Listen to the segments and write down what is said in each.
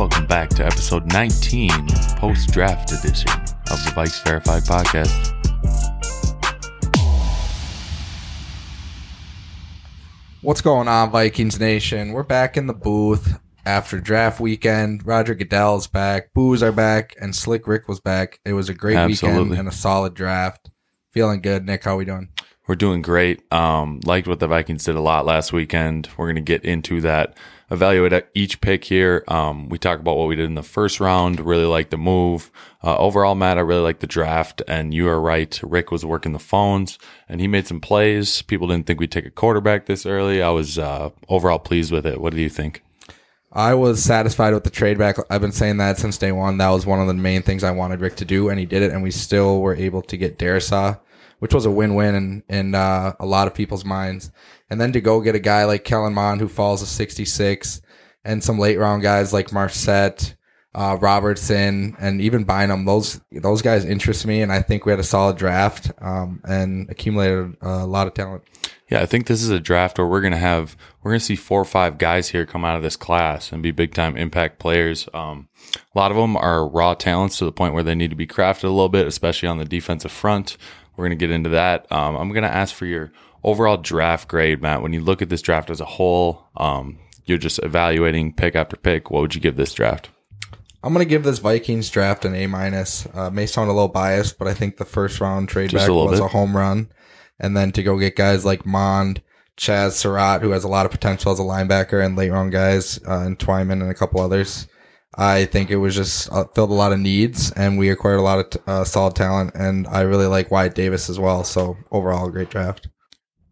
Welcome back to episode 19, post draft edition of the Vikes Verified podcast. What's going on, Vikings Nation? We're back in the booth after draft weekend. Roger Goodell's back, Boos are back, and Slick Rick was back. It was a great Absolutely. weekend and a solid draft. Feeling good, Nick. How are we doing? We're doing great. Um, liked what the Vikings did a lot last weekend. We're going to get into that, evaluate each pick here. Um, we talk about what we did in the first round. Really like the move. Uh, overall, Matt, I really like the draft. And you are right. Rick was working the phones and he made some plays. People didn't think we'd take a quarterback this early. I was uh, overall pleased with it. What do you think? I was satisfied with the trade back. I've been saying that since day one. That was one of the main things I wanted Rick to do, and he did it. And we still were able to get Darrisaw, which was a win-win in, in uh, a lot of people's minds. And then to go get a guy like Kellen Mond who falls to 66, and some late round guys like Marsette, uh, Robertson, and even Bynum. Those those guys interest me, and I think we had a solid draft um, and accumulated a lot of talent. Yeah, I think this is a draft where we're gonna have we're gonna see four or five guys here come out of this class and be big time impact players. Um, a lot of them are raw talents to the point where they need to be crafted a little bit, especially on the defensive front. We're gonna get into that. Um, I'm gonna ask for your overall draft grade, Matt. When you look at this draft as a whole, um, you're just evaluating pick after pick. What would you give this draft? I'm gonna give this Vikings draft an A minus. Uh, may sound a little biased, but I think the first round trade Just back a was bit. a home run, and then to go get guys like Mond, Chazz Surratt, who has a lot of potential as a linebacker, and late round guys uh, and Twyman and a couple others. I think it was just uh, filled a lot of needs, and we acquired a lot of t- uh, solid talent, and I really like Wyatt Davis as well. So overall, a great draft.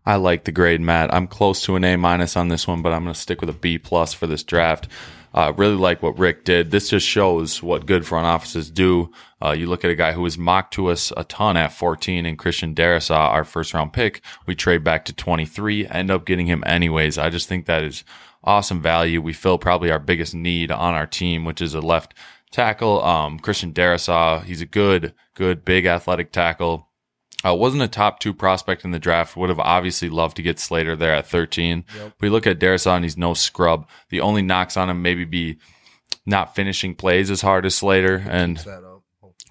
I like the grade, Matt. I'm close to an A minus on this one, but I'm going to stick with a B plus for this draft. Uh, really like what Rick did. This just shows what good front offices do. Uh, you look at a guy who was mocked to us a ton at 14 and Christian Darrisaw, our first round pick. We trade back to 23, end up getting him anyways. I just think that is awesome value. We fill probably our biggest need on our team, which is a left tackle. Um, Christian Darrisaw, he's a good, good, big athletic tackle. Uh, wasn't a top two prospect in the draft. Would have obviously loved to get Slater there at 13. We look at Darrisaw and he's no scrub. The only knocks on him maybe be not finishing plays as hard as Slater. And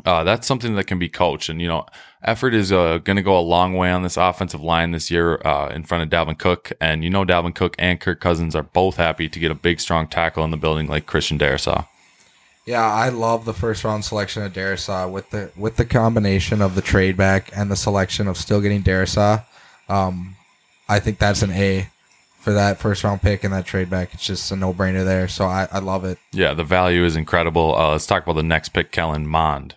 uh, that's something that can be coached. And, you know, effort is uh, going to go a long way on this offensive line this year uh, in front of Dalvin Cook. And, you know, Dalvin Cook and Kirk Cousins are both happy to get a big, strong tackle in the building like Christian Darrisaw. Yeah, I love the first round selection of Darrisaw with the with the combination of the trade back and the selection of still getting Darrisaw. Um, I think that's an A for that first round pick and that trade back. It's just a no brainer there. So I, I love it. Yeah, the value is incredible. Uh, let's talk about the next pick, Kellen Mond.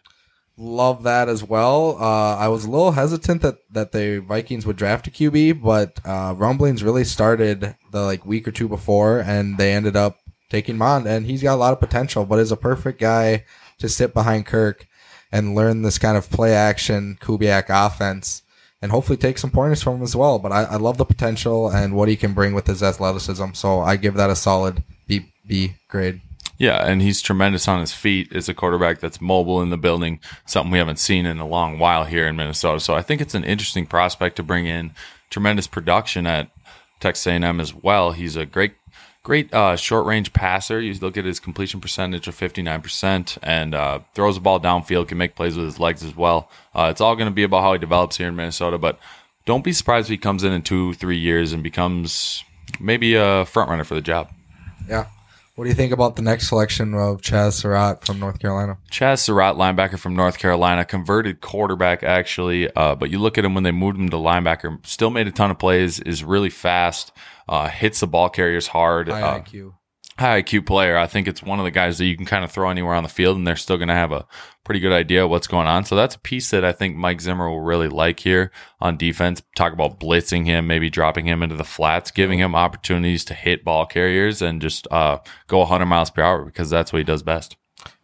Love that as well. Uh, I was a little hesitant that, that the Vikings would draft a QB, but uh, rumblings really started the like week or two before, and they ended up taking Mond, and he's got a lot of potential, but is a perfect guy to sit behind Kirk and learn this kind of play action Kubiak offense, and hopefully take some pointers from him as well. But I, I love the potential and what he can bring with his athleticism, so I give that a solid B B grade. Yeah, and he's tremendous on his feet. Is a quarterback that's mobile in the building, something we haven't seen in a long while here in Minnesota. So I think it's an interesting prospect to bring in. Tremendous production at Texas A&M as well. He's a great, great uh, short range passer. You look at his completion percentage of fifty nine percent, and uh, throws the ball downfield. Can make plays with his legs as well. Uh, it's all going to be about how he develops here in Minnesota. But don't be surprised if he comes in in two, three years and becomes maybe a front runner for the job. Yeah. What do you think about the next selection of Chazz Surratt from North Carolina? Chazz Surratt, linebacker from North Carolina, converted quarterback actually. Uh, but you look at him when they moved him to linebacker, still made a ton of plays, is really fast, uh, hits the ball carriers hard. High uh, IQ. High IQ player. I think it's one of the guys that you can kind of throw anywhere on the field and they're still going to have a pretty good idea of what's going on. So that's a piece that I think Mike Zimmer will really like here on defense. Talk about blitzing him, maybe dropping him into the flats, giving him opportunities to hit ball carriers and just uh, go 100 miles per hour because that's what he does best.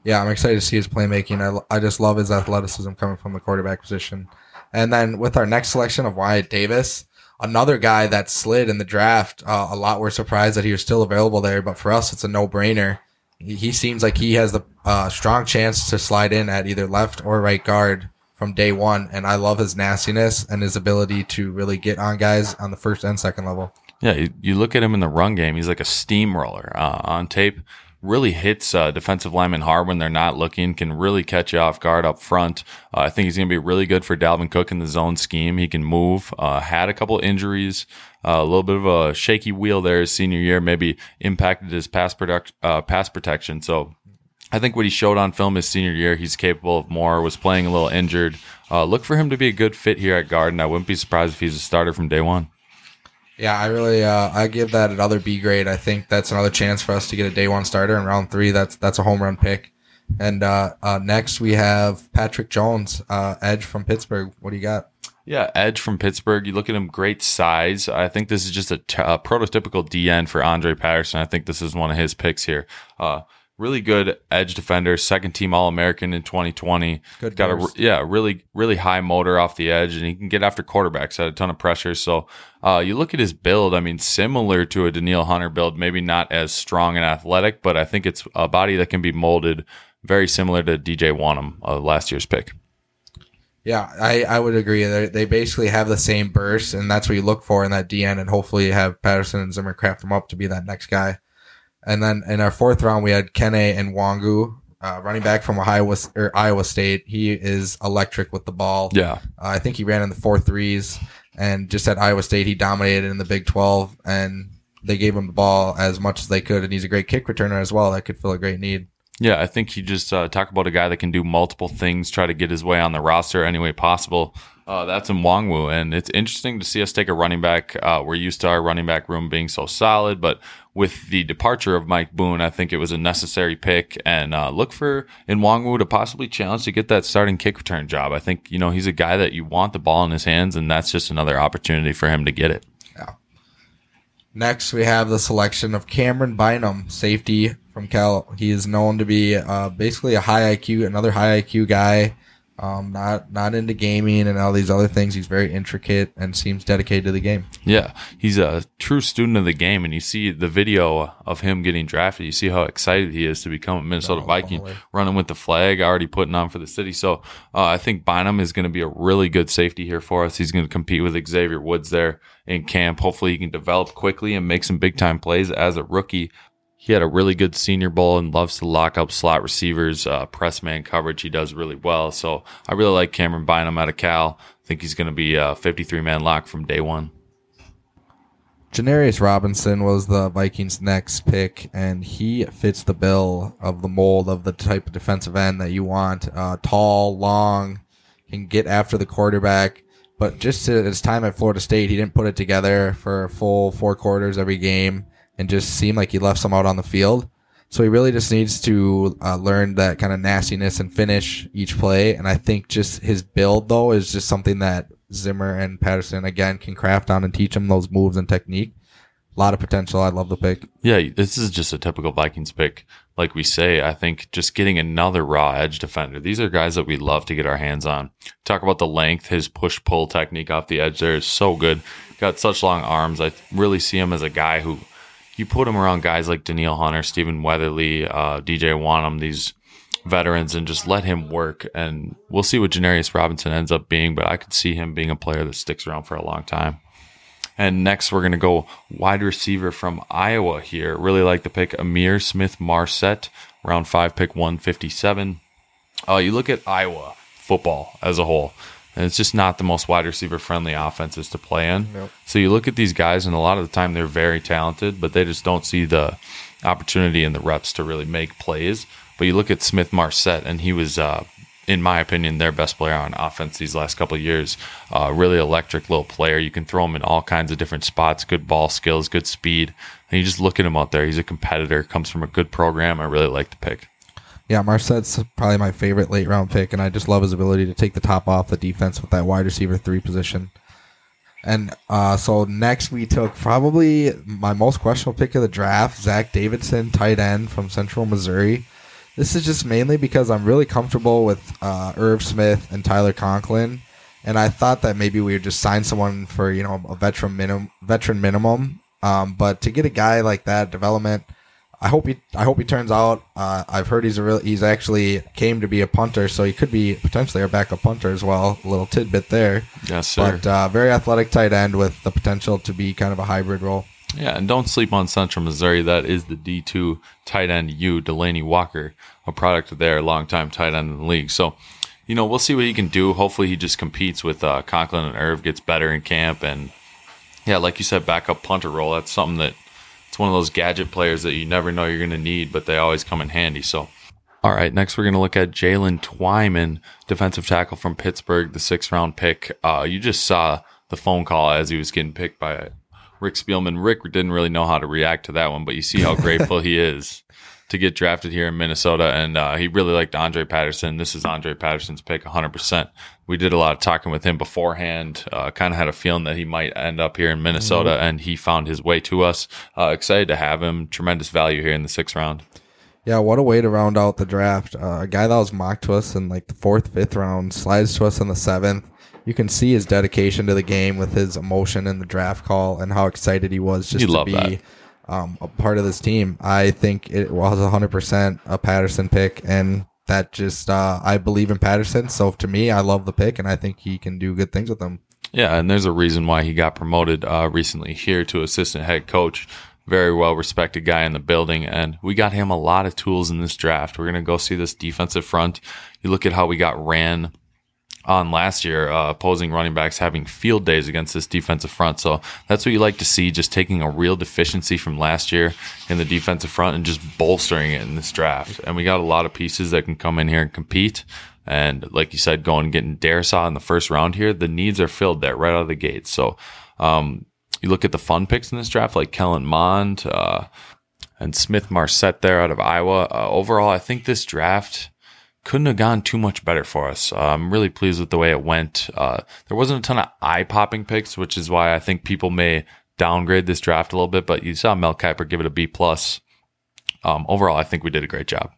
Yeah, I'm excited to see his playmaking. I, I just love his athleticism coming from the quarterback position. And then with our next selection of Wyatt Davis, another guy that slid in the draft. Uh, a lot were surprised that he was still available there, but for us, it's a no brainer. He, he seems like he has the uh, strong chance to slide in at either left or right guard from day one. And I love his nastiness and his ability to really get on guys on the first and second level. Yeah, you, you look at him in the run game, he's like a steamroller uh, on tape. Really hits uh, defensive linemen hard when they're not looking, can really catch you off guard up front. Uh, I think he's going to be really good for Dalvin Cook in the zone scheme. He can move, uh, had a couple injuries, uh, a little bit of a shaky wheel there his senior year, maybe impacted his pass, product, uh, pass protection. So I think what he showed on film his senior year, he's capable of more, was playing a little injured. Uh, look for him to be a good fit here at guard, and I wouldn't be surprised if he's a starter from day one. Yeah, I really uh, I give that another B grade. I think that's another chance for us to get a day one starter in round three. That's that's a home run pick. And uh, uh, next we have Patrick Jones, uh, edge from Pittsburgh. What do you got? Yeah, edge from Pittsburgh. You look at him, great size. I think this is just a, t- a prototypical DN for Andre Patterson. I think this is one of his picks here. Uh, really good edge defender, second team All American in 2020. Good Got a yeah, really really high motor off the edge, and he can get after quarterbacks at a ton of pressure. So uh, you look at his build. I mean, similar to a Danielle Hunter build, maybe not as strong and athletic, but I think it's a body that can be molded very similar to DJ Wonnum, uh, last year's pick. Yeah, I, I would agree. They, they basically have the same burst, and that's what you look for in that DN, and hopefully have Patterson and Zimmer craft them up to be that next guy. And then in our fourth round, we had Kene Nwangwu, uh, running back from Iowa, or Iowa State. He is electric with the ball. Yeah, Uh, I think he ran in the four threes, and just at Iowa State, he dominated in the Big 12, and they gave him the ball as much as they could, and he's a great kick returner as well. That could fill a great need. Yeah, I think you just uh, talk about a guy that can do multiple things, try to get his way on the roster any way possible. Uh, that's Nwangwu, and it's interesting to see us take a running back. Uh, we're used to our running back room being so solid, but with the departure of Mike Boone, I think it was a necessary pick. And uh, look for Nwangwu to possibly challenge to get that starting kick return job. I think you know he's a guy that you want the ball in his hands, and that's just another opportunity for him to get it. Yeah. Next, we have the selection of Cameron Bynum, safety from Cal. He is known to be uh, basically a high IQ, another high IQ guy. Um, not not into gaming and all these other things. He's very intricate and seems dedicated to the game. Yeah, he's a true student of the game, and you see the video of him getting drafted. You see how excited he is to become a Minnesota Oh, Viking, baller. running with the flag, already putting on for the city. So uh, I think Bynum is going to be a really good safety here for us. He's going to compete with Xavier Woods there in camp. Hopefully, he can develop quickly and make some big time plays as a rookie. He had a really good senior bowl and loves to lock up slot receivers, uh, press man coverage. He does really well. So I really like Cameron Bynum out of Cal. I think he's going to be a 53 man lock from day one. Janarius Robinson was the Vikings' next pick, and he fits the bill of the mold of the type of defensive end that you want. Uh, tall, long, can get after the quarterback. But just his time at Florida State, he didn't put it together for full four quarters every game and just seemed like he left some out on the field. So he really just needs to uh, learn that kind of nastiness and finish each play. And I think just his build, though, is just something that Zimmer and Patterson, again, can craft on and teach him those moves and technique. A lot of potential. I love the pick. Yeah, this is just a typical Vikings pick. Like we say, I think just getting another raw edge defender. These are guys that we love to get our hands on. Talk about the length, his push pull technique off the edge there is so good. Got such long arms. I really see him as a guy who you put him around guys like Danielle Hunter, Stephen Weatherly, uh, DJ Wonnum, these veterans, and just let him work. And we'll see what Janarius Robinson ends up being, but I could see him being a player that sticks around for a long time. And next, we're going to go wide receiver from Iowa here. Really like the pick Ihmir Smith Marsette, round five, pick 157. Uh, you look at Iowa football as a whole, and it's just not the most wide receiver friendly offenses to play in. Nope. So you look at these guys, and a lot of the time they're very talented, but they just don't see the opportunity and the reps to really make plays. But you look at Smith Marsette, and he was, uh, in my opinion, their best player on offense these last couple of years. Uh, really electric little player. You can throw him in all kinds of different spots. Good ball skills, good speed, and you just look at him out there. He's a competitor. Comes from a good program. I really like the pick. Yeah, Marsette's probably my favorite late round pick, and I just love his ability to take the top off the defense with that wide receiver three position. And uh, so next we took probably my most questionable pick of the draft, Zach Davidson, tight end from Central Missouri. This is just mainly because I'm really comfortable with uh, Irv Smith and Tyler Conklin, and I thought that maybe we would just sign someone for you know a veteran minimum, veteran minimum. Um, but to get a guy like that development, I hope he I hope he turns out. Uh, I've heard he's a real he's actually came to be a punter, so he could be potentially our backup punter as well. A little tidbit there, Yes, sir. but uh, very athletic tight end with the potential to be kind of a hybrid role. Yeah, and don't sleep on Central Missouri. That is the D2 tight end U, Delanie Walker, a product of their longtime tight end in the league. So, you know, we'll see what he can do. Hopefully, he just competes with uh, Conklin and Irv, gets better in camp. And yeah, like you said, backup punter role. That's something that it's one of those gadget players that you never know you're going to need, but they always come in handy. So, all right, next we're going to look at Jaylen Twyman, defensive tackle from Pittsburgh, the sixth round pick. Uh, you just saw the phone call as he was getting picked by Rick Spielman. Rick didn't really know how to react to that one, but you see how grateful he is to get drafted here in Minnesota. And uh, he really liked Andre Patterson. This is Andre Patterson's pick 100%. We did a lot of talking with him beforehand. Uh, kind of had a feeling that he might end up here in Minnesota, mm-hmm. and he found his way to us. Uh, excited to have him. Tremendous value here in the sixth round. Yeah, what a way to round out the draft. Uh, a guy that was mocked to us in like the fourth, fifth round slides to us in the seventh you can see his dedication to the game with his emotion in the draft call and how excited he was just you to be um, a part of this team. I think it was 100% a Patterson pick, and that just uh, I believe in Patterson. So to me, I love the pick, and I think he can do good things with them. Yeah, and there's a reason why he got promoted uh, recently here to assistant head coach. Very well respected guy in the building, and we got him a lot of tools in this draft. We're gonna go see this defensive front. You look at how we got ran on last year, uh, opposing running backs having field days against this defensive front. So that's what you like to see, just taking a real deficiency from last year in the defensive front and just bolstering it in this draft. And we got a lot of pieces that can come in here and compete. And like you said, going getting Darrisaw in the first round here, the needs are filled there right out of the gate. So um, you look at the fun picks in this draft, like Kellen Mond uh, and Smith Marsette there out of Iowa. Uh, overall, I think this draft couldn't have gone too much better for us. Uh, I'm really pleased with the way it went. Uh, there wasn't a ton of eye popping picks, which is why I think people may downgrade this draft a little bit. But you saw Mel Kiper give it a B plus. Um, overall, I think we did a great job.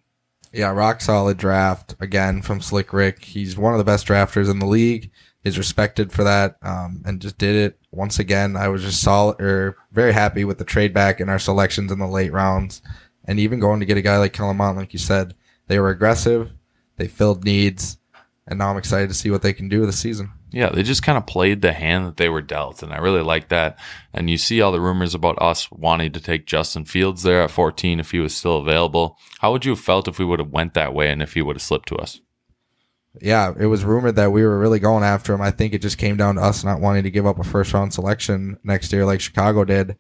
Yeah, rock solid draft again from Slick Rick. He's one of the best drafters in the league. He's respected for that, um, and just did it once again. I was just solid or very happy with the trade back in our selections in the late rounds, and even going to get a guy like Kellen Mond, like you said, they were aggressive they filled needs, and now I'm excited to see what they can do this season. Yeah, they just kind of played the hand that they were dealt, and I really like that. And you see all the rumors about us wanting to take Justin Fields there at 14 if he was still available. How would you have felt if we would have went that way and if he would have slipped to us? Yeah, it was rumored that we were really going after him. I think it just came down to us not wanting to give up a first round selection next year like Chicago did.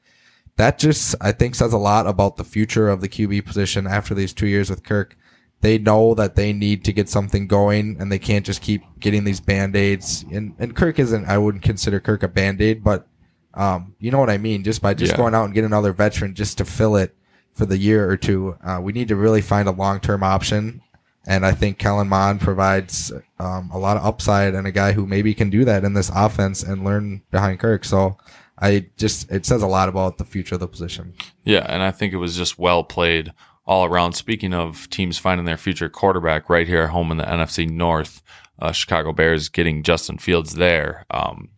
That just, I think, says a lot about the future of the QB position after these two years with Kirk they know that they need to get something going and they can't just keep getting these band-aids. And, and kirk isn't i wouldn't consider kirk a band-aid but um, you know what i mean? Just by just yeah. going out and getting another veteran just to fill it for the year or two uh, we need to really find a long-term option. And i think kellen mond provides um, a lot of upside and a guy who maybe can do that in this offense and learn behind kirk. So i just it says a lot about the future of the position. Yeah and i think it was just well played all around. Speaking of teams finding their future quarterback right here at home in the NFC North, uh, Chicago Bears getting Justin Fields there. Um,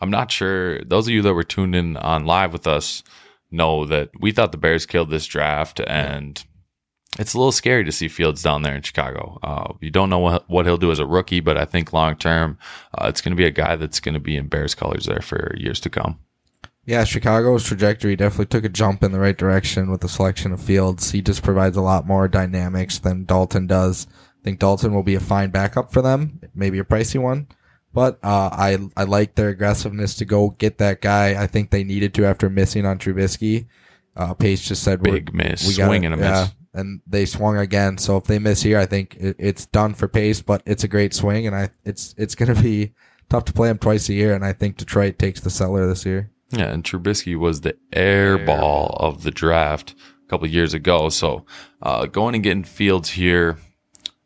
I'm not sure. Those of you that were tuned in on live with us know that we thought the Bears killed this draft, and it's a little scary to see Fields down there in Chicago. Uh, you don't know what, what he'll do as a rookie, but I think long term, uh, it's going to be a guy that's going to be in Bears colors there for years to come. Yeah, Chicago's trajectory definitely took a jump in the right direction with the selection of Fields. He just provides a lot more dynamics than Dalton does. I think Dalton will be a fine backup for them, maybe a pricey one. But uh, I I like their aggressiveness to go get that guy. I think they needed to after missing on Trubisky. Uh, Pace just said big miss, we swing and a yeah, miss, and they swung again. So if they miss here, I think it, it's done for Pace. But it's a great swing, and I it's it's going to be tough to play him twice a year. And I think Detroit takes the cellar this year. Yeah, and Trubisky was the air ball of the draft a couple years ago. So uh, going and getting Fields here,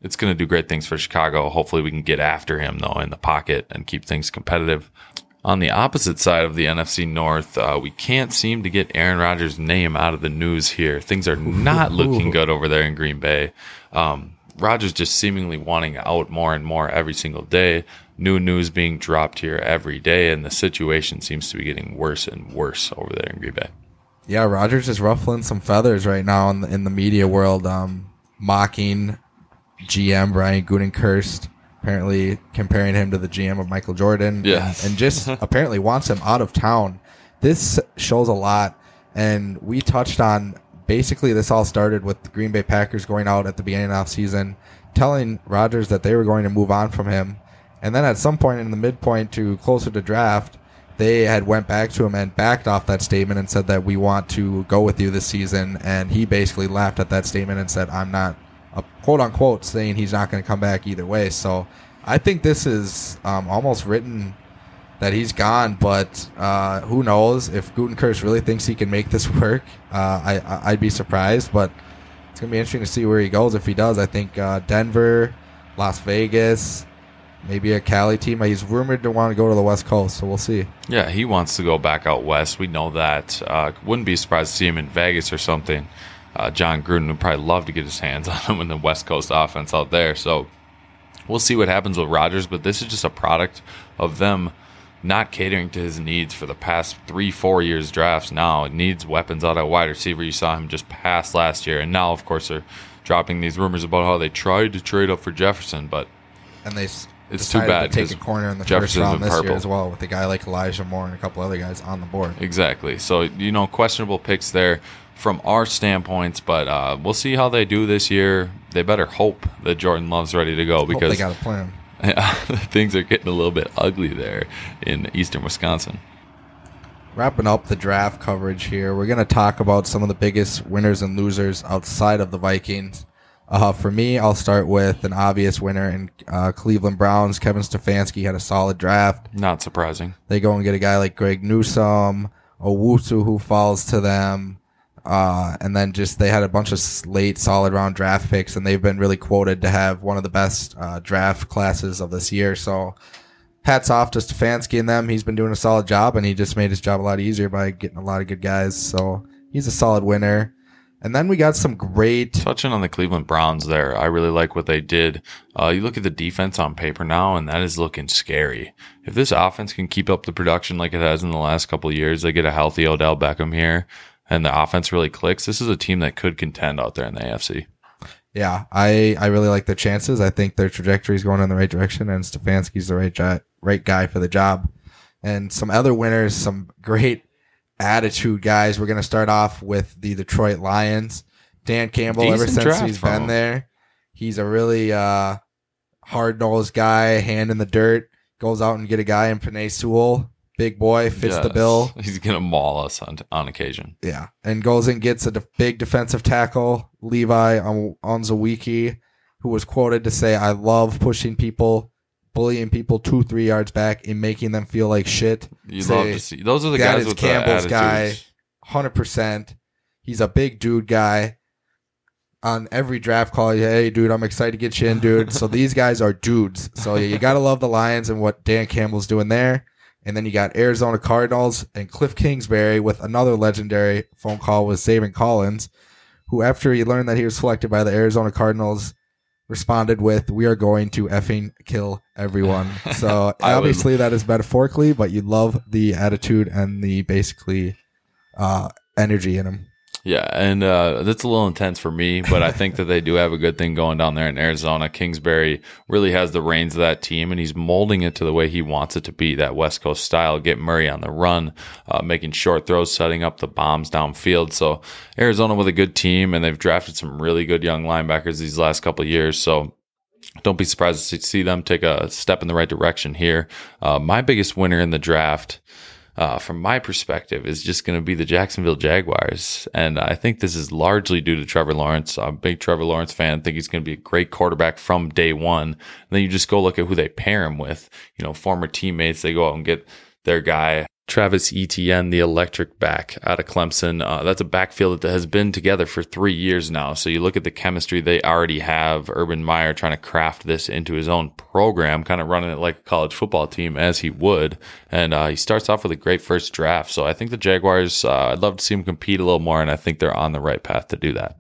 it's going to do great things for Chicago. Hopefully, we can get after him though in the pocket and keep things competitive. On the opposite side of the NFC North, uh, we can't seem to get Aaron Rodgers' name out of the news here. Things are not looking good over there in Green Bay. Um, Rodgers just seemingly wanting out more and more every single day new news being dropped here every day, and the situation seems to be getting worse and worse over there in Green Bay. Yeah, Rodgers is ruffling some feathers right now in the, in the media world, um, mocking GM Brian Gutekunst, apparently comparing him to the GM of Michael Jordan. Yeah, and just apparently wants him out of town. This shows a lot And we touched on basically this all started with the Green Bay Packers going out at the beginning of the season, telling Rodgers that they were going to move on from him. And then at some point in the midpoint to closer to draft, they had went back to him and backed off that statement and said that we want to go with you this season. And he basically laughed at that statement and said, I'm not, a quote unquote, saying he's not going to come back either way. So I think this is um, almost written that he's gone, but uh, who knows if Gutekunst really thinks he can make this work? Uh, I, I would be surprised, but it's gonna be interesting to see where he goes. If he does, I think uh, Denver, Las Vegas, maybe a Cali team. He's rumored to want to go to the West Coast, so we'll see. Yeah, he wants to go back out west. We know that. Uh, wouldn't be surprised to see him in Vegas or something. Uh, Jon Gruden would probably love to get his hands on him in the West Coast offense out there. So we'll see what happens with Rodgers, but this is just a product of them not catering to his needs for the past three, four years drafts now. It needs weapons out at wide receiver. You saw him just pass last year. And now, of course, they're dropping these rumors about how they tried to trade up for Jefferson, but and they it's too bad to take a corner in the first round this purple. year as well with a guy like Elijah Moore and a couple other guys on the board. Exactly. So you know, questionable picks there from our standpoints, but uh, we'll see how they do this year. They better hope that Jordan Love's ready to go because they got a plan. things are getting a little bit ugly there in eastern Wisconsin. Wrapping up the draft coverage here, we're going to talk about some of the biggest winners and losers outside of the Vikings. Uh, for me, I'll start with an obvious winner in uh, Cleveland Browns. Kevin Stefanski had a solid draft. Not surprising. They go and get a guy like Greg Newsome, Owusu, who falls to them. Uh, and then just they had a bunch of late solid round draft picks, and they've been really quoted to have one of the best uh, draft classes of this year. So hats off to Stefanski and them. He's been doing a solid job, and he just made his job a lot easier by getting a lot of good guys. So he's a solid winner. And then we got some great touching on the Cleveland Browns there. I really like what they did. Uh, you look at the defense on paper now, and that is looking scary. If this offense can keep up the production like it has in the last couple years, they get a healthy Odell Beckham here and the offense really clicks, this is a team that could contend out there in the AFC. Yeah, I, I really like their chances. I think their trajectory is going in the right direction, and Stefanski's the right right guy for the job. And some other winners, some great attitude guys. We're going to start off with the Detroit Lions. Dan Campbell, Decent ever since he's been him. there, he's a really uh, hard nosed guy, hand in the dirt. Goes out and get a guy in Penei Sewell big boy, fits yes. the bill. He's gonna maul us on, on occasion. Yeah, and goes and gets a de- big defensive tackle, Levi on Onwuzurike, who was quoted to say, "I love pushing people." Bullying people two, three yards back and making them feel like shit. You say, love to see those are the guys with Campbell's guy, hundred percent. He's a big dude guy on every draft call, hey, dude, I'm excited to get you in, dude. so these guys are dudes. So you got to love the Lions and what Dan Campbell's doing there. And then you got Arizona Cardinals and Cliff Kingsbury with another legendary phone call with Zaven Collins, who, after he learned that he was selected by the Arizona Cardinals, responded with, "We are going to effing kill everyone." So obviously that is metaphorically, but you love the attitude and the basically uh, energy in him. Yeah, and uh, that's a little intense for me, but I think that they do have a good thing going down there in Arizona. Kingsbury really has the reins of that team, and he's molding it to the way he wants it to be that West Coast style. Get Murray on the run, uh, making short throws, setting up the bombs downfield. So Arizona with a good team, and they've drafted some really good young linebackers these last couple years. So don't be surprised to see them take a step in the right direction here. Uh, my biggest winner in the draft uh, from my perspective, is just going to be the Jacksonville Jaguars. And I think this is largely due to Trevor Lawrence. I'm a big Trevor Lawrence fan. I think he's going to be a great quarterback from day one. And then you just go look at who they pair him with. You know, former teammates. They go out and get their guy Travis Etienne, the electric back out of Clemson. Uh, that's a backfield that has been together for three years now. So you look at the chemistry they already have. Urban Meyer trying to craft this into his own program, kind of running it like a college football team as he would. And uh, he starts off with a great first draft. So I think the Jaguars, uh, I'd love to see him compete a little more, and I think they're on the right path to do that.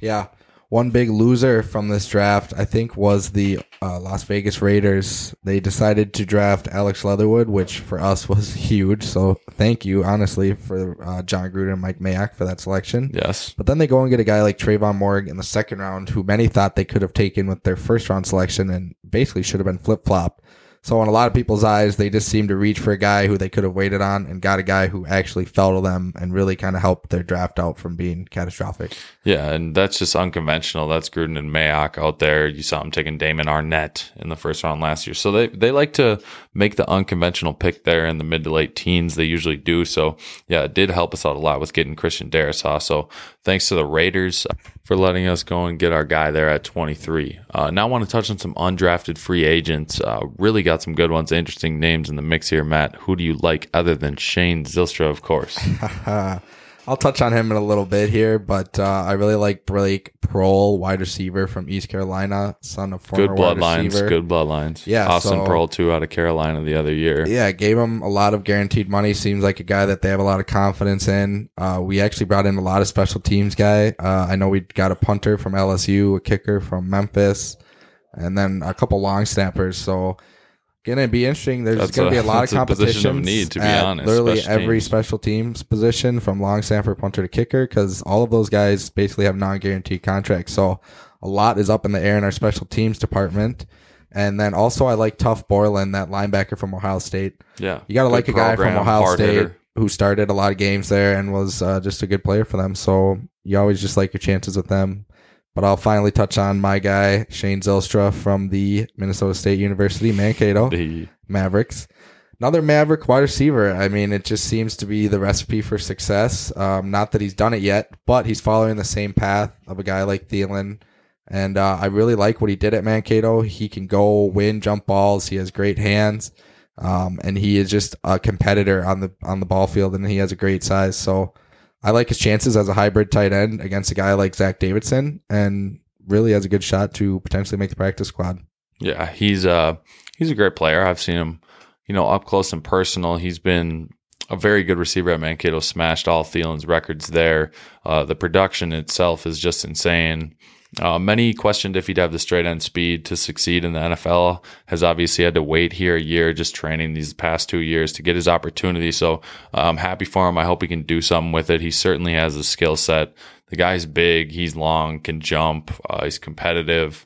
Yeah. One big loser from this draft, I think, was the uh, Las Vegas Raiders. They decided to draft Alex Leatherwood, which for us was huge. So thank you, honestly, for uh, Jon Gruden and Mike Mayock for that selection. Yes. But then they go and get a guy like Trevon Moehrig in the second round, who many thought they could have taken with their first round selection and basically should have been flip flopped. So in a lot of people's eyes, they just seem to reach for a guy who they could have waited on and got a guy who actually fell to them and really kind of helped their draft out from being catastrophic. Yeah, and that's just unconventional. That's Gruden and Mayock out there. You saw them taking Damon Arnette in the first round last year. So they, they like to make the unconventional pick there in the mid to late teens. They usually do. So yeah, it did help us out a lot with getting Christian Darrisaw. So thanks to the Raiders for letting us go and get our guy there at 23. Uh, now I want to touch on some undrafted free agents. Uh, really got some good ones, interesting names in the mix here, Matt. Who do you like other than Shane Zylstra, of course? I'll touch on him in a little bit here, but uh, I really like Blake Proehl, wide receiver from East Carolina, son of former good wide bloodlines, receiver. good bloodlines. Yeah, Austin so- Proehl too out of Carolina the other year. Yeah, gave him a lot of guaranteed money. Seems like a guy that they have a lot of confidence in. Uh, we actually brought in a lot of special teams guy. Uh, I know we got a punter from LSU, a kicker from Memphis, and then a couple long snappers. So gonna be interesting. There's That's gonna a- be a lot of competition. of need, to be honest, Literally special every teams. special teams position from long snapper, punter to kicker, because all of those guys basically have non-guaranteed contracts. So a lot is up in the air in our special teams department. And then also I like Tuf Borland, that linebacker from Ohio State. Yeah. You got to like a guy from Ohio State hitter. who started a lot of games there and was uh, just a good player for them. So you always just like your chances with them. But I'll finally touch on my guy, Shane Zylstra from the Minnesota State University, Mankato The- Mavericks. Another Maverick wide receiver. I mean, it just seems to be the recipe for success. Um, not that he's done it yet, but he's following the same path of a guy like Thielen. And uh, I really like what he did at Mankato. He can go win jump balls. He has great hands, um, and he is just a competitor on the on the ball field, and he has a great size. So I like his chances as a hybrid tight end against a guy like Zach Davidson, and really has a good shot to potentially make the practice squad. Yeah, he's uh he's a great player. I've seen him, you know, up close and personal. He's been a very good receiver at Mankato. Smashed all Thielen's records there. Uh, the production itself is just insane. Uh, many questioned if he'd have the straight end speed to succeed in the NFL. Has obviously had to wait here a year, just training these past two years to get his opportunity. So uh, I'm happy for him. I hope he can do something with it. He certainly has the skill set. The guy's big, he's long, can jump, uh, he's competitive.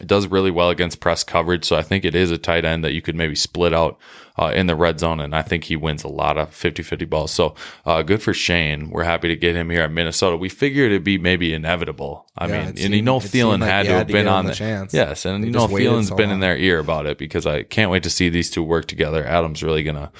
It does really well against press coverage, so I think it is a tight end that you could maybe split out uh, in the red zone, and I think he wins a lot of 50-50 balls. So uh, good for Shane. We're happy to get him here at Minnesota. We figured it'd be maybe inevitable. I Yeah, mean, and you know Thielen like had to have been on the chance. Yes, and They you know Thielen's so been in their ear about it because I can't wait to see these two work together. Adam's really gonna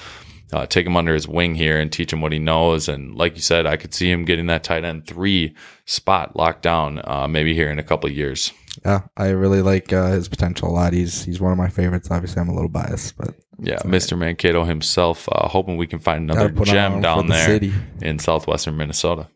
uh, take him under his wing here and teach him what he knows. And like you said, I could see him getting that tight end three spot locked down, uh, maybe here in a couple of years. Yeah, I really like uh, his potential a lot. He's he's one of my favorites. Obviously, I'm a little biased, but Yeah, Mr. Mankato himself, uh, hoping we can find another Gotta put on gem down the there city. in southwestern Minnesota.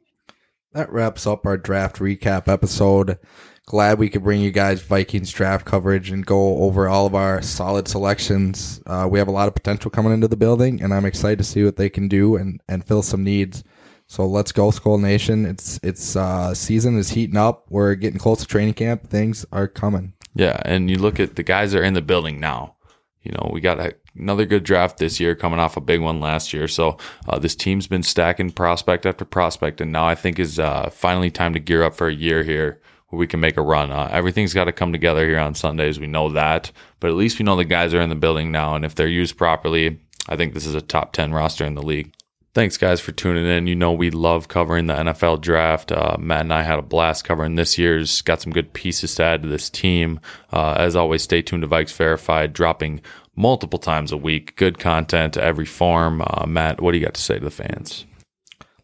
that wraps up our draft recap episode. Glad we could bring you guys Vikings draft coverage and go over all of our solid selections. Uh, we have a lot of potential coming into the building, and I'm excited to see what they can do and, and fill some needs. So let's go, Skol Nation! It's it's uh, season is heating up. We're getting close to training camp. Things are coming. Yeah, and you look at the guys that are in the building now. You know, we got a, another good draft this year, coming off a big one last year. So uh, this team's been stacking prospect after prospect, and now I think is uh, finally time to gear up for a year here where we can make a run. Uh, everything's got to come together here on Sundays. We know that, but at least we know the guys are in the building now, and if they're used properly, I think this is a top ten roster in the league. Thanks, guys, for tuning in. You know, we love covering the NFL draft. Uh, Matt and I had a blast covering this year's. Got some good pieces to add to this team. Uh, as always, stay tuned to Vikes Verified, dropping multiple times a week. Good content, to every form. Uh, Matt, what do you got to say to the fans?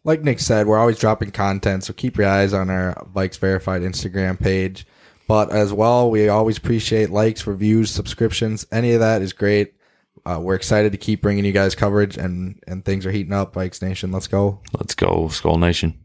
like Nick said, we're always dropping content, so keep your eyes on our Vikes Verified Instagram page. But as well, we always appreciate likes, reviews, subscriptions. Any of that is great. Uh, we're excited to keep bringing you guys coverage, and and things are heating up. Vikes Nation, let's go. Let's go, Skol Nation.